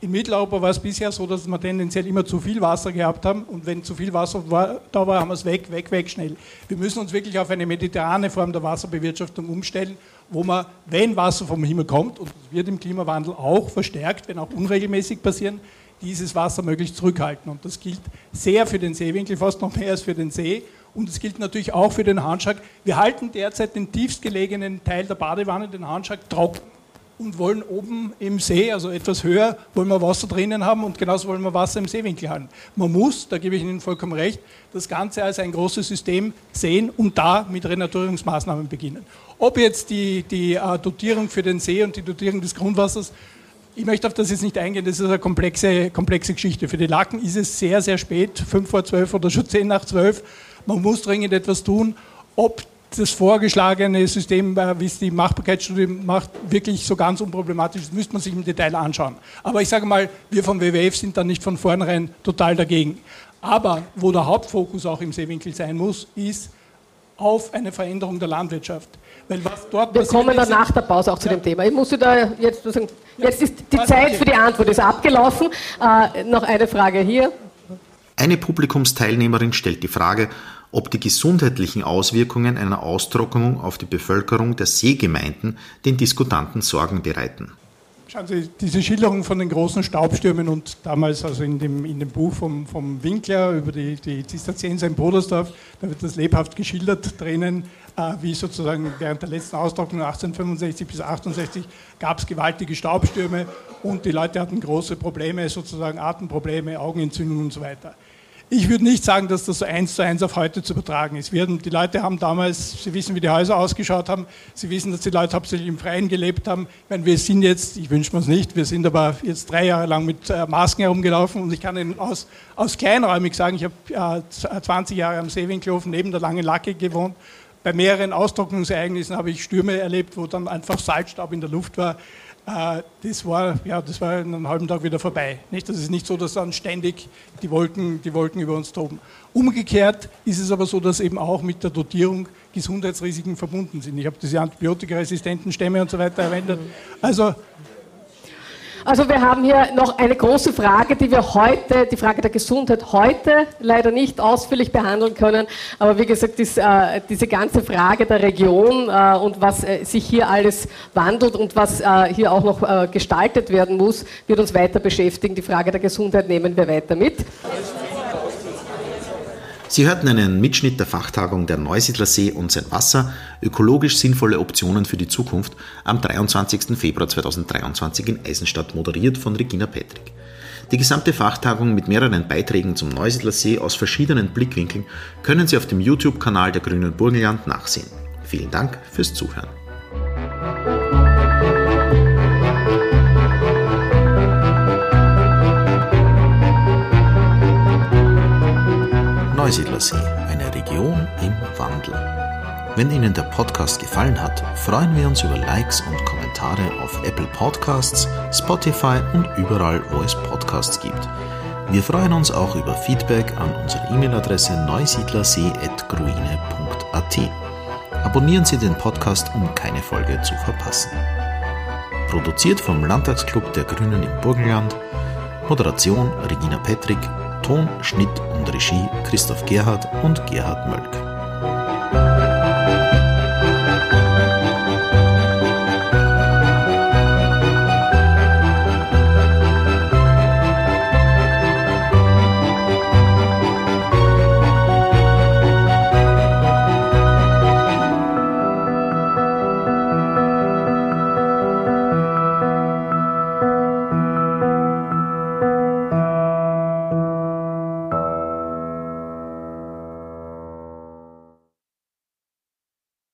In Mitteleuropa war es bisher so, dass wir tendenziell immer zu viel Wasser gehabt haben und wenn zu viel Wasser war, da war, haben wir es weg, weg, weg, schnell. Wir müssen uns wirklich auf eine mediterrane Form der Wasserbewirtschaftung umstellen, wo man, wenn Wasser vom Himmel kommt, und das wird im Klimawandel auch verstärkt, wenn auch unregelmäßig passieren, dieses Wasser möglichst zurückhalten. Und das gilt sehr für den Seewinkel, fast noch mehr als für den See. Und es gilt natürlich auch für den Handschlag. Wir halten derzeit den tiefstgelegenen Teil der Badewanne, den Handschlag, trocken und wollen oben im See, also etwas höher, wollen wir Wasser drinnen haben und genauso wollen wir Wasser im Seewinkel haben. Man muss, da gebe ich Ihnen vollkommen recht, das Ganze als ein großes System sehen und da mit Renaturierungsmaßnahmen beginnen. Ob jetzt die, die uh, Dotierung für den See und die Dotierung des Grundwassers, ich möchte auf das jetzt nicht eingehen, das ist eine komplexe, komplexe Geschichte. Für die Laken ist es sehr, sehr spät, 5 vor 12 oder schon 10 nach 12. Man muss dringend etwas tun. Ob das vorgeschlagene System, wie es die Machbarkeitsstudie macht, wirklich so ganz unproblematisch ist, müsste man sich im Detail anschauen. Aber ich sage mal, wir vom WWF sind da nicht von vornherein total dagegen. Aber wo der Hauptfokus auch im Seewinkel sein muss, ist auf eine Veränderung der Landwirtschaft. Weil was dort Wir kommen dann nach der Pause auch zu ja. dem Thema. Ich muss da jetzt sagen, jetzt ist die Zeit für die Antwort ist abgelaufen. Äh, noch eine Frage hier. Eine Publikumsteilnehmerin stellt die Frage, ob die gesundheitlichen Auswirkungen einer Austrocknung auf die Bevölkerung der Seegemeinden den Diskutanten Sorgen bereiten. Schauen Sie, diese Schilderung von den großen Staubstürmen und damals also in dem, in dem Buch vom, vom Winkler über die, die Zisterzienser in Brodersdorf, da wird das lebhaft geschildert drinnen, äh, wie sozusagen während der letzten Austrocknung 1865 bis 1868 gab es gewaltige Staubstürme und die Leute hatten große Probleme, sozusagen Atemprobleme, Augenentzündungen und so weiter. Ich würde nicht sagen, dass das so eins zu eins auf heute zu übertragen ist. Wir, die Leute haben damals, sie wissen, wie die Häuser ausgeschaut haben, sie wissen, dass die Leute hauptsächlich im Freien gelebt haben. Ich meine, wir sind jetzt, ich wünsche mir es nicht, wir sind aber jetzt drei Jahre lang mit äh, Masken herumgelaufen und ich kann Ihnen aus, aus kleinräumig sagen, ich habe äh, 20 Jahre am Seewinkelhofen neben der Langen Lacke gewohnt. Bei mehreren Austrocknungsereignissen habe ich Stürme erlebt, wo dann einfach Salzstaub in der Luft war. Äh, das war, ja, das war in einem halben Tag wieder vorbei. Nicht? Das ist nicht so, dass dann ständig die Wolken, die Wolken über uns toben. Umgekehrt ist es aber so, dass eben auch mit der Dotierung Gesundheitsrisiken verbunden sind. Ich habe diese antibiotikaresistenten Stämme und so weiter erwähnt. Also also wir haben hier noch eine große Frage, die wir heute, die Frage der Gesundheit heute leider nicht ausführlich behandeln können. Aber wie gesagt, dies, äh, diese ganze Frage der Region äh, und was äh, sich hier alles wandelt und was äh, hier auch noch äh, gestaltet werden muss, wird uns weiter beschäftigen. Die Frage der Gesundheit nehmen wir weiter mit. Sie hörten einen Mitschnitt der Fachtagung der Neusiedler See und sein Wasser, ökologisch sinnvolle Optionen für die Zukunft, am 23. Februar 2023 in Eisenstadt, moderiert von Regina Petrik. Die gesamte Fachtagung mit mehreren Beiträgen zum Neusiedler See aus verschiedenen Blickwinkeln können Sie auf dem YouTube-Kanal der Grünen Burgenland nachsehen. Vielen Dank fürs Zuhören. Neusiedlersee, eine Region im Wandel. Wenn Ihnen der Podcast gefallen hat, freuen wir uns über Likes und Kommentare auf Apple Podcasts, Spotify und überall, wo es Podcasts gibt. Wir freuen uns auch über Feedback an unsere E-Mail-Adresse neusiedlersee.gruine.at. Abonnieren Sie den Podcast, um keine Folge zu verpassen. Produziert vom Landtagsclub der Grünen im Burgenland. Moderation Regina Petrik. Ton, Schnitt und Regie Christoph Gerhard und Gerhard Mölk.